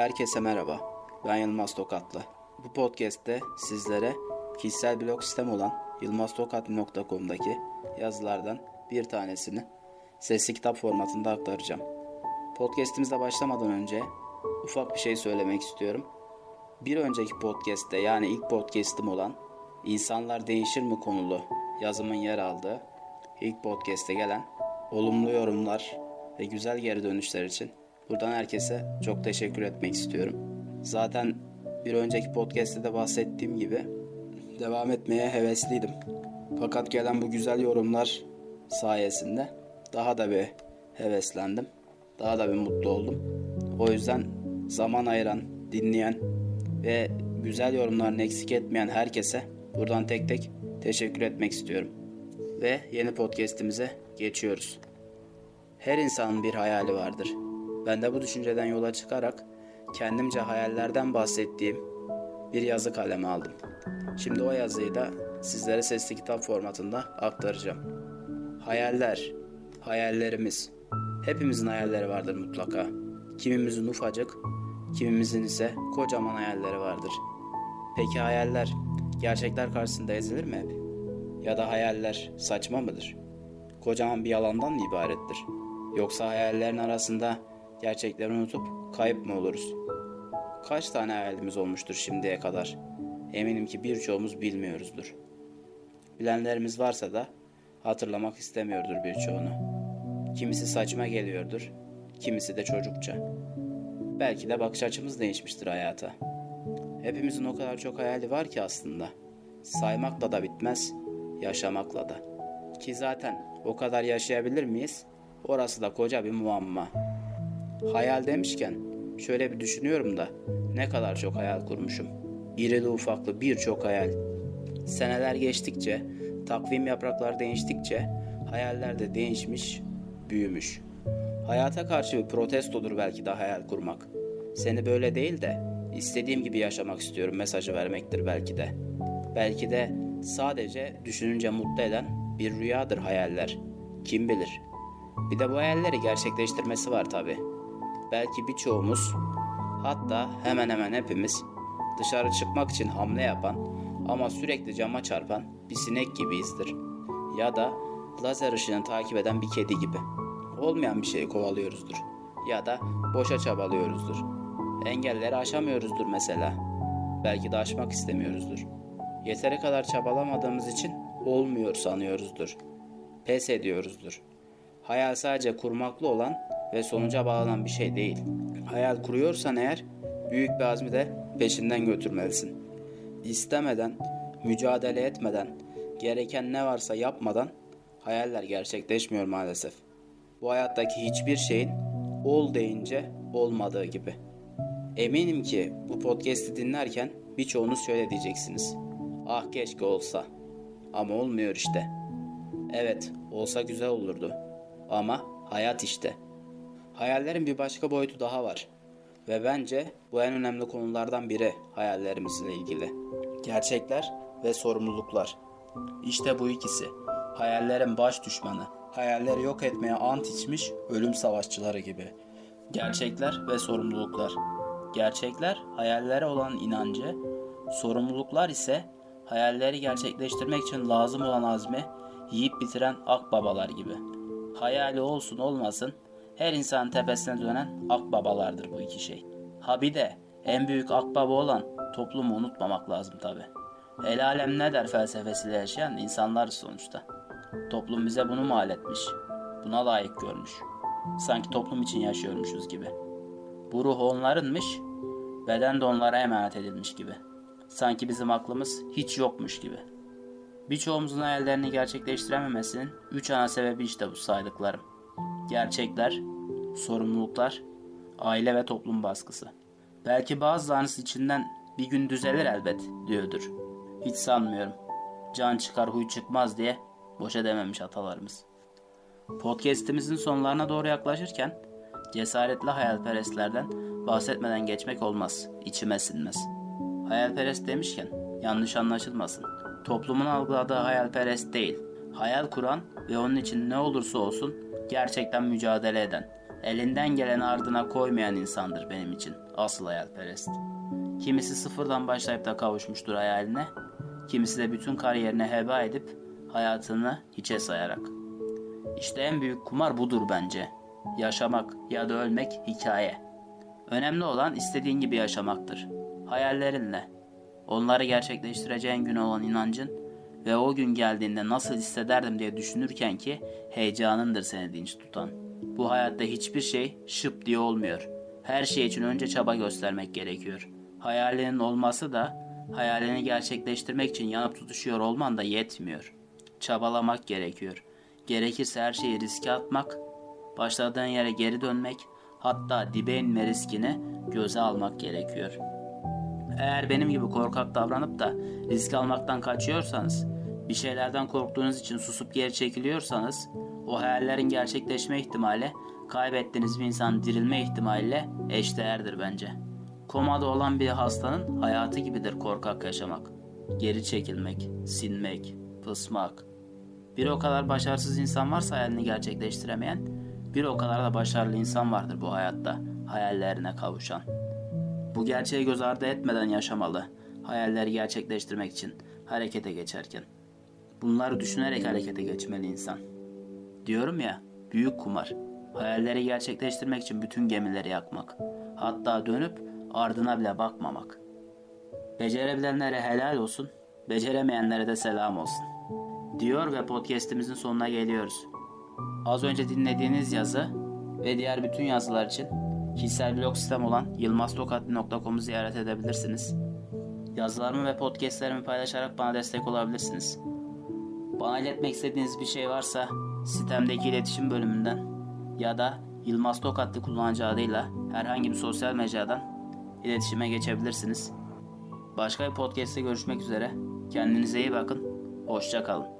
Herkese merhaba. Ben Yılmaz Tokatlı. Bu podcast'te sizlere kişisel blog sistem olan yılmaztokatlı.com'daki yazılardan bir tanesini sesli kitap formatında aktaracağım. Podcast'imize başlamadan önce ufak bir şey söylemek istiyorum. Bir önceki podcast'te yani ilk podcast'im olan İnsanlar Değişir mi konulu yazımın yer aldığı ilk podcast'e gelen olumlu yorumlar ve güzel geri dönüşler için buradan herkese çok teşekkür etmek istiyorum. Zaten bir önceki podcast'te de bahsettiğim gibi devam etmeye hevesliydim. Fakat gelen bu güzel yorumlar sayesinde daha da bir heveslendim. Daha da bir mutlu oldum. O yüzden zaman ayıran, dinleyen ve güzel yorumlarını eksik etmeyen herkese buradan tek tek teşekkür etmek istiyorum. Ve yeni podcast'imize geçiyoruz. Her insanın bir hayali vardır. Ben de bu düşünceden yola çıkarak kendimce hayallerden bahsettiğim bir yazı kaleme aldım. Şimdi o yazıyı da sizlere sesli kitap formatında aktaracağım. Hayaller, hayallerimiz. Hepimizin hayalleri vardır mutlaka. Kimimizin ufacık, kimimizin ise kocaman hayalleri vardır. Peki hayaller gerçekler karşısında ezilir mi hep? Ya da hayaller saçma mıdır? Kocaman bir yalandan mı ibarettir? Yoksa hayallerin arasında gerçekleri unutup kayıp mı oluruz? Kaç tane hayalimiz olmuştur şimdiye kadar? Eminim ki birçoğumuz bilmiyoruzdur. Bilenlerimiz varsa da hatırlamak istemiyordur birçoğunu. Kimisi saçma geliyordur, kimisi de çocukça. Belki de bakış açımız değişmiştir hayata. Hepimizin o kadar çok hayali var ki aslında. Saymakla da bitmez, yaşamakla da. Ki zaten o kadar yaşayabilir miyiz? Orası da koca bir muamma. Hayal demişken şöyle bir düşünüyorum da ne kadar çok hayal kurmuşum. İrili ufaklı birçok hayal. Seneler geçtikçe, takvim yapraklar değiştikçe hayaller de değişmiş, büyümüş. Hayata karşı bir protestodur belki de hayal kurmak. Seni böyle değil de istediğim gibi yaşamak istiyorum mesajı vermektir belki de. Belki de sadece düşününce mutlu eden bir rüyadır hayaller. Kim bilir? Bir de bu hayalleri gerçekleştirmesi var tabi. Belki birçoğumuz, hatta hemen hemen hepimiz dışarı çıkmak için hamle yapan ama sürekli cama çarpan bir sinek gibiyizdir. Ya da lazer ışığını takip eden bir kedi gibi. Olmayan bir şeyi kovalıyoruzdur. Ya da boşa çabalıyoruzdur. Engelleri aşamıyoruzdur mesela. Belki de aşmak istemiyoruzdur. Yeteri kadar çabalamadığımız için olmuyor sanıyoruzdur. Pes ediyoruzdur. Hayal sadece kurmaklı olan ve sonuca bağlanan bir şey değil. Hayal kuruyorsan eğer büyük bir azmi de peşinden götürmelisin. İstemeden, mücadele etmeden, gereken ne varsa yapmadan hayaller gerçekleşmiyor maalesef. Bu hayattaki hiçbir şeyin ol deyince olmadığı gibi. Eminim ki bu podcast'i dinlerken birçoğunuz şöyle diyeceksiniz. Ah keşke olsa. Ama olmuyor işte. Evet, olsa güzel olurdu. Ama hayat işte. Hayallerin bir başka boyutu daha var. Ve bence bu en önemli konulardan biri hayallerimizle ilgili. Gerçekler ve sorumluluklar. İşte bu ikisi. Hayallerin baş düşmanı. Hayalleri yok etmeye ant içmiş ölüm savaşçıları gibi. Gerçekler ve sorumluluklar. Gerçekler hayallere olan inancı, sorumluluklar ise hayalleri gerçekleştirmek için lazım olan azmi yiyip bitiren akbabalar gibi. Hayali olsun olmasın her insan tepesine dönen akbabalardır bu iki şey. Ha bir de en büyük akbaba olan toplumu unutmamak lazım tabi. El alem ne der felsefesiyle yaşayan insanlar sonuçta. Toplum bize bunu mal etmiş. Buna layık görmüş. Sanki toplum için yaşıyormuşuz gibi. Bu ruh onlarınmış, beden de onlara emanet edilmiş gibi. Sanki bizim aklımız hiç yokmuş gibi. Birçoğumuzun hayallerini gerçekleştirememesinin üç ana sebebi işte bu saydıklarım. Gerçekler, sorumluluklar, aile ve toplum baskısı. Belki bazılarınız içinden bir gün düzelir elbet diyordur. Hiç sanmıyorum. Can çıkar huy çıkmaz diye boşa dememiş atalarımız. Podcast'imizin sonlarına doğru yaklaşırken cesaretli hayalperestlerden bahsetmeden geçmek olmaz, içime sinmez. Hayalperest demişken yanlış anlaşılmasın. Toplumun algıladığı hayalperest değil, hayal kuran ve onun için ne olursa olsun gerçekten mücadele eden, Elinden gelen ardına koymayan insandır benim için asıl hayalperest. Kimisi sıfırdan başlayıp da kavuşmuştur hayaline, kimisi de bütün kariyerini heba edip hayatını hiçe sayarak. İşte en büyük kumar budur bence. Yaşamak ya da ölmek hikaye. Önemli olan istediğin gibi yaşamaktır. Hayallerinle. Onları gerçekleştireceğin gün olan inancın ve o gün geldiğinde nasıl hissederdim diye düşünürken ki heyecanındır seni dinç tutan. Bu hayatta hiçbir şey şıp diye olmuyor. Her şey için önce çaba göstermek gerekiyor. Hayalinin olması da hayalini gerçekleştirmek için yanıp tutuşuyor olman da yetmiyor. Çabalamak gerekiyor. Gerekirse her şeyi riske atmak, başladığın yere geri dönmek, hatta dibe inme riskini göze almak gerekiyor. Eğer benim gibi korkak davranıp da risk almaktan kaçıyorsanız, bir şeylerden korktuğunuz için susup geri çekiliyorsanız, o hayallerin gerçekleşme ihtimali, kaybettiğiniz bir insanın dirilme ihtimaliyle eşdeğerdir bence. Komada olan bir hastanın hayatı gibidir korkak yaşamak. Geri çekilmek, sinmek, pısmak. Bir o kadar başarısız insan varsa hayalini gerçekleştiremeyen, bir o kadar da başarılı insan vardır bu hayatta hayallerine kavuşan. Bu gerçeği göz ardı etmeden yaşamalı, hayalleri gerçekleştirmek için harekete geçerken. Bunları düşünerek harekete geçmeli insan. Diyorum ya, büyük kumar. Hayalleri gerçekleştirmek için bütün gemileri yakmak. Hatta dönüp ardına bile bakmamak. Becerebilenlere helal olsun, beceremeyenlere de selam olsun. Diyor ve podcast'imizin sonuna geliyoruz. Az önce dinlediğiniz yazı ve diğer bütün yazılar için kişisel blog sistem olan yılmaztokatli.com'u ziyaret edebilirsiniz. Yazılarımı ve podcastlerimi paylaşarak bana destek olabilirsiniz. Bana iletmek istediğiniz bir şey varsa sitemdeki iletişim bölümünden ya da Yılmaz Tokatlı kullanıcı adıyla herhangi bir sosyal mecradan iletişime geçebilirsiniz. Başka bir podcast'te görüşmek üzere. Kendinize iyi bakın. Hoşça kalın.